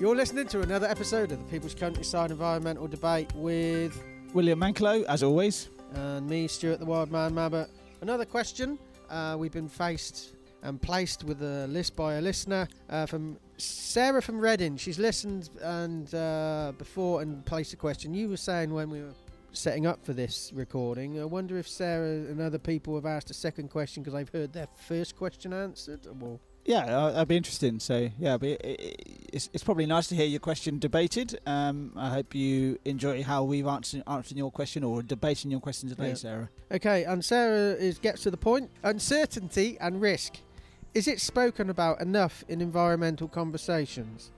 You're listening to another episode of the People's Countryside Environmental Debate with William Manklow, as always. and me, Stuart the Wild Man Mabbott. Another question. Uh, we've been faced and placed with a list by a listener uh, from Sarah from Reading. She's listened and uh, before and placed a question. You were saying when we were setting up for this recording, I wonder if Sarah and other people have asked a second question because they've heard their first question answered. Well, Yeah, uh, that'd be interesting. So, yeah, but it, it, it's, it's probably nice to hear your question debated. Um, I hope you enjoy how we've answered answering your question or debating your question today, Yeah. Sarah. Okay, and Sarah is gets to the point. Uncertainty and risk. Is it spoken about enough in environmental conversations?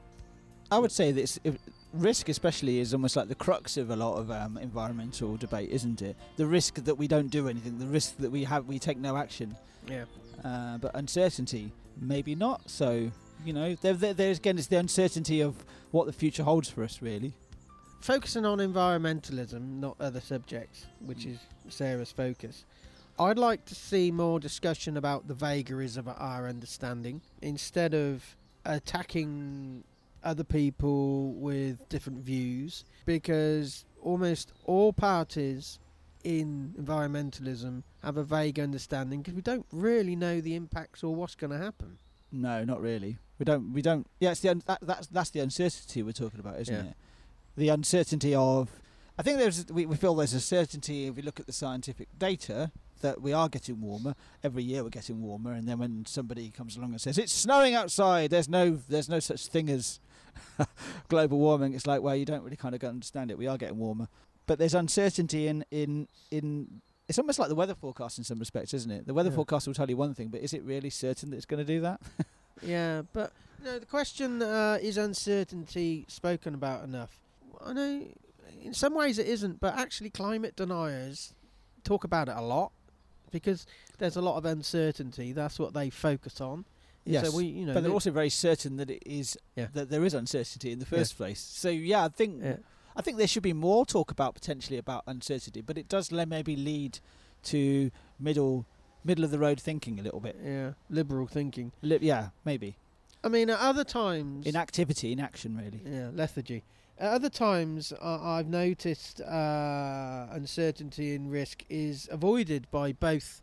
I would say that it's, if, risk, especially, is almost like the crux of a lot of um, environmental debate, isn't it? The risk that we don't do anything, the risk that we have, we take no action. Yeah. Uh, but uncertainty, maybe not. So, you know, there, there, there's again, it's the uncertainty of what the future holds for us, really. Focusing on environmentalism, not other subjects, which is Sarah's focus. I'd like to see more discussion about the vagaries of our understanding instead of attacking other people with different views because almost all parties in environmentalism have a vague understanding because we don't really know the impacts or what's going to happen. No, not really. We don't. We don't. Yeah, it's the un- that, that's that's the uncertainty we're talking about, isn't Yeah. it? The uncertainty of. I think there's. We, we feel there's a certainty if we look at the scientific data that we are getting warmer every year. We're getting warmer, and then when somebody comes along and says it's snowing outside, there's no there's no such thing as global warming. It's like well, you don't really kind of understand it. We are getting warmer, but there's uncertainty in in in. It's almost like the weather forecast in some respects, isn't it? The weather Yeah. forecast will tell you one thing, but is it really certain that it's going to do that? Yeah, but no, the question uh, is uncertainty spoken about enough? I know in some ways it isn't, but actually climate deniers talk about it a lot because there's a lot of uncertainty. That's what they focus on. Yes, so we, you know, but they're also very certain that it is Yeah. that there is uncertainty in the first place. So yeah, I think yeah. I think there should be more talk about potentially about uncertainty, but it does le- maybe lead to middle middle of the road thinking a little bit. yeah, liberal thinking. Li- yeah, maybe I mean, at other times, inactivity, inaction, really. Yeah, lethargy. At other times, uh, I've noticed uh, uncertainty and risk is avoided by both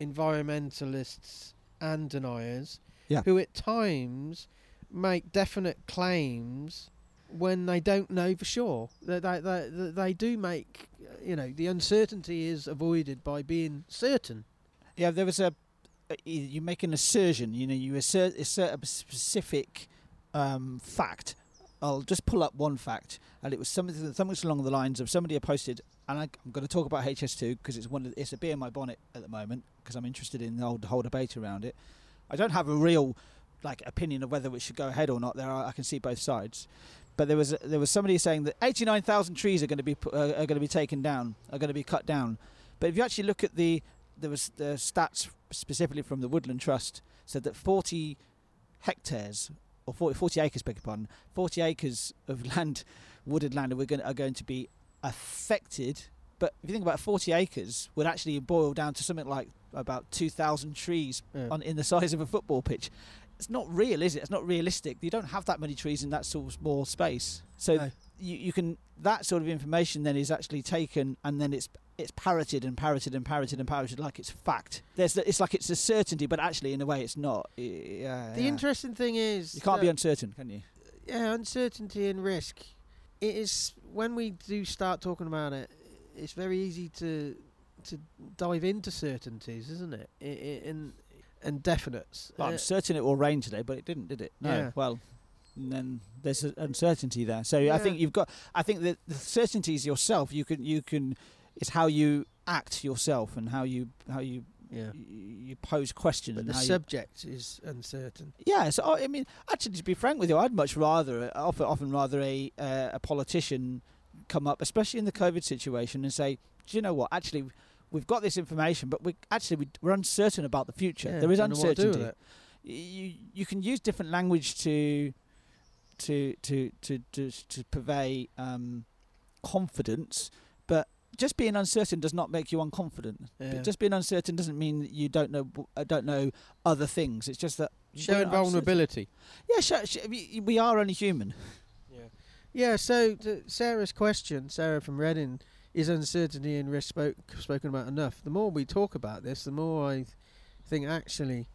environmentalists and deniers, Yeah. who at times make definite claims when they don't know for sure. They, they, they, they do make, you know, the uncertainty is avoided by being certain. Yeah, there was a uh, you make an assertion. You know, you assert, assert a specific um, fact. I'll just pull up one fact, and it was something something along the lines of somebody had posted, and I, I'm going to talk about HS2 because it's one of, it's a bee in my bonnet at the moment because I'm interested in the whole, the whole debate around it. I don't have a real like opinion of whether it should go ahead or not. There, are, I can see both sides. But there was there was somebody saying that 89,000 trees are going to be uh, are going to be taken down, are going to be cut down. But if you actually look at the there was the stats specifically from the Woodland Trust said that 40 hectares or 40, 40 acres, beg your pardon, 40 acres of land, wooded land, are going, are going to be affected. But if you think about it, 40 acres, would actually boil down to something like about 2,000 trees Yeah. on in the size of a football pitch. It's not real, is it? It's not realistic. You don't have that many trees in that sort of small space. So No. you, you can that sort of information then is actually taken and then it's it's parroted and parroted and parroted and parroted like it's fact. There's the, it's like it's a certainty, but actually in a way it's not. Yeah, The yeah. interesting thing is you can't be uncertain, can you? yeah, uncertainty and risk. It is when we do start talking about it, it's very easy to to dive into certainties, isn't it? I i and definites. Well, Uh, I'm certain it will rain today, but it didn't, did it? No. Yeah. Well, and then there's uncertainty there. So I think you've got. I think that the certainty is yourself. You can. You can. It's how you act yourself and how you how you yeah. you, you pose questions But the subject is uncertain. Yeah, so I I mean, actually, to be frank with you, I'd much rather, uh, often, often rather a uh, a politician come up, especially in the COVID situation, and say, do you know what? Actually, we've got this information, but we actually we, we're uncertain about the future. Yeah, there is don't what do with uncertainty. You you can use different language to to to to to, to purvey um, confidence, but just being uncertain does not make you unconfident. Yeah. Just being uncertain doesn't mean that you don't know uh, don't know other things. It's just that showing uncertain. vulnerability. Yeah, sh- we- we are only human. Yeah. So to Sarah's question, Sarah from Reading, is uncertainty and risk spoke, spoken about enough? The more we talk about this, the more I th- think actually,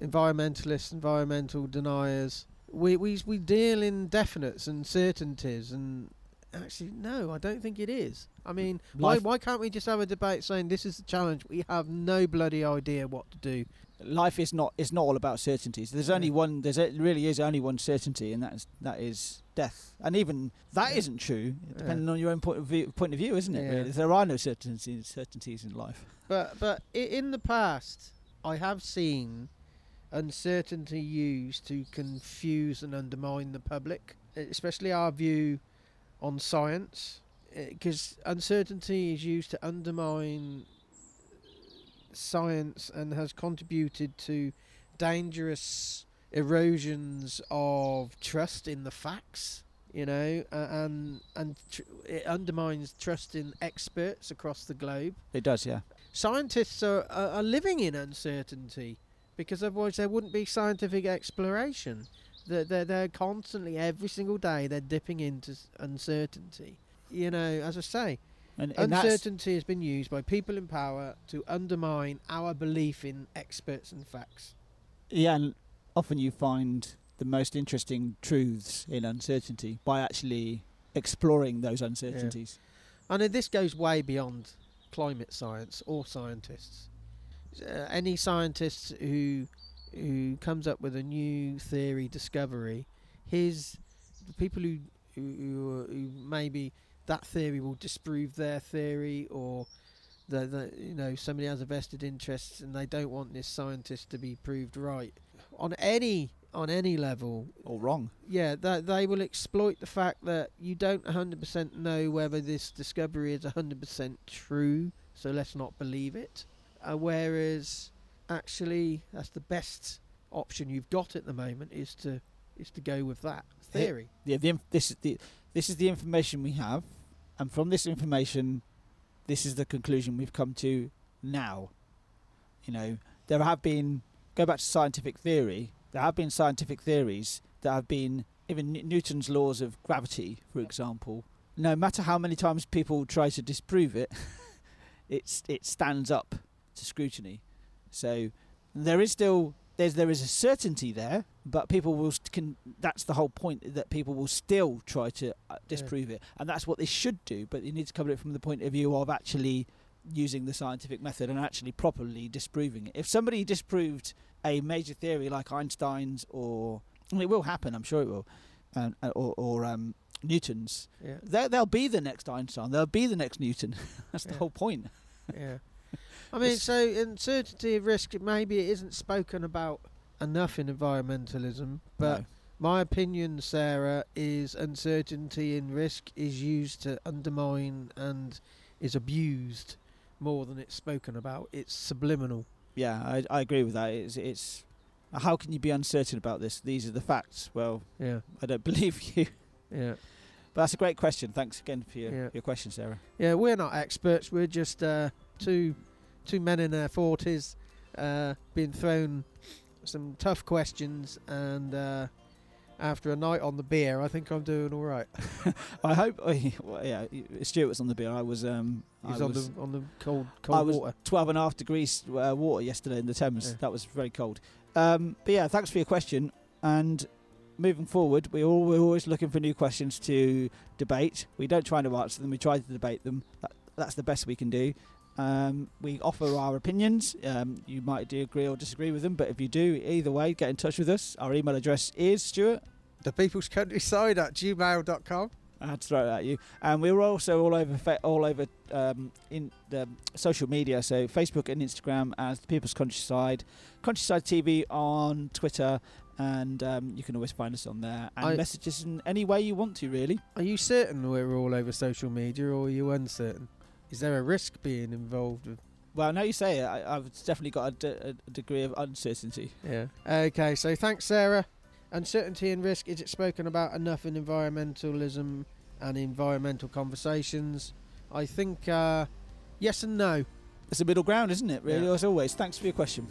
environmentalists, environmental deniers, we we we deal in definites and certainties, and actually, no, I don't think it is. I mm, mean, why why can't we just have a debate saying this is the challenge? We have no bloody idea what to do. Life is not is not all about certainties. There's only Yeah. one. There's really is only one certainty, and that is that is death. And even that Yeah. not true, Yeah. depending on your own point of view. Point of view, isn't it? Yeah. Really? There are no certainties certainties in life. But but in the past, I have seen uncertainty used to confuse and undermine the public, especially our view on science, because uncertainty is used to undermine science and has contributed to dangerous erosions of trust in the facts. You know, uh, and and tr- it undermines trust in experts across the globe It does, yeah. scientists are, are, are living in uncertainty because otherwise there wouldn't be scientific exploration. They're, they're, they're constantly, every single day, they're dipping into uncertainty. You know, as I say, And, and uncertainty has been used by people in power to undermine our belief in experts and facts. yeah. And often you find the most interesting truths in uncertainty by actually exploring those uncertainties. I know this goes way beyond climate science or scientists. Uh, any scientist who who comes up with a new theory discovery, his the people who who, who, who maybe that theory will disprove their theory or the you know somebody has a vested interest and they don't want this scientist to be proved right on any on any level Or wrong. yeah, that they will exploit the fact that you don't 100% know whether this discovery is 100% true, so let's not believe it. Uh, whereas, actually, that's the best option you've got at the moment is to is to go with that theory. Yeah, the, inf- this is the this is the information we have, and from this information, this is the conclusion we've come to now. You know, there have been go back to scientific theory. There have been scientific theories that have been even Newton's laws of gravity, for example. No matter how many times people try to disprove it, it's it stands up to scrutiny. So there is still there's there is a certainty there, but people will can. That's the whole point that people will still try to uh, disprove it, and that's what they should do. But you need to cover it from the point of view of actually using the scientific method and actually properly disproving it. If somebody disproved a major theory like Einstein's, or and it will happen, I'm sure it will, um, uh, or, or um, Newton's, Yeah, they, they'll be the next Einstein. They'll be the next Newton. that's the Yeah. whole point. yeah. I mean, so uncertainty of risk, maybe it isn't spoken about enough in environmentalism, but No. My opinion, Sarah, is uncertainty and risk is used to undermine and is abused more than it's spoken about. It's subliminal. Yeah, I, I agree with that. It's, it's how can you be uncertain about this? These are the facts. Well, Yeah, I don't believe you. yeah, But that's a great question. Thanks again for your, Yeah. your question, Sarah. yeah. We're not experts. We're just uh, two two men in their forties, uh, being thrown some tough questions, and uh, after a night on the beer, I think I'm doing all right. I hope. well, yeah, Stuart was on the beer. I was. Um, He's I on was, the on the cold I cold was water. 12 and a half degrees uh, water yesterday in the Thames. Yeah. That was very cold. Um, but yeah, thanks for your question. And moving forward, we all, we're always looking for new questions to debate. We don't try to answer them. We try to debate them. That, that's the best we can do. Um, we offer our opinions. Um, you might do agree or disagree with them, but if you do, either way, get in touch with us. Our email address is Stuart. The People's Countryside at gmail.com. I had to throw it at you. And we're also all over all over um, in the social media, so Facebook and Instagram as the People's Countryside, Countryside TV on Twitter, and um, you can always find us on there and I- message us in any way you want to. Really, Are you certain we're all over social media or are you uncertain? Is there a risk being involved with well, now you say it, I, I've definitely got a, de- a degree of uncertainty. Yeah. Okay, so thanks, Sarah. Uncertainty and risk is it spoken about enough in environmentalism and environmental conversations? I think uh, yes and no. It's a middle ground, isn't it? Really, Yeah. as always. Thanks for your question.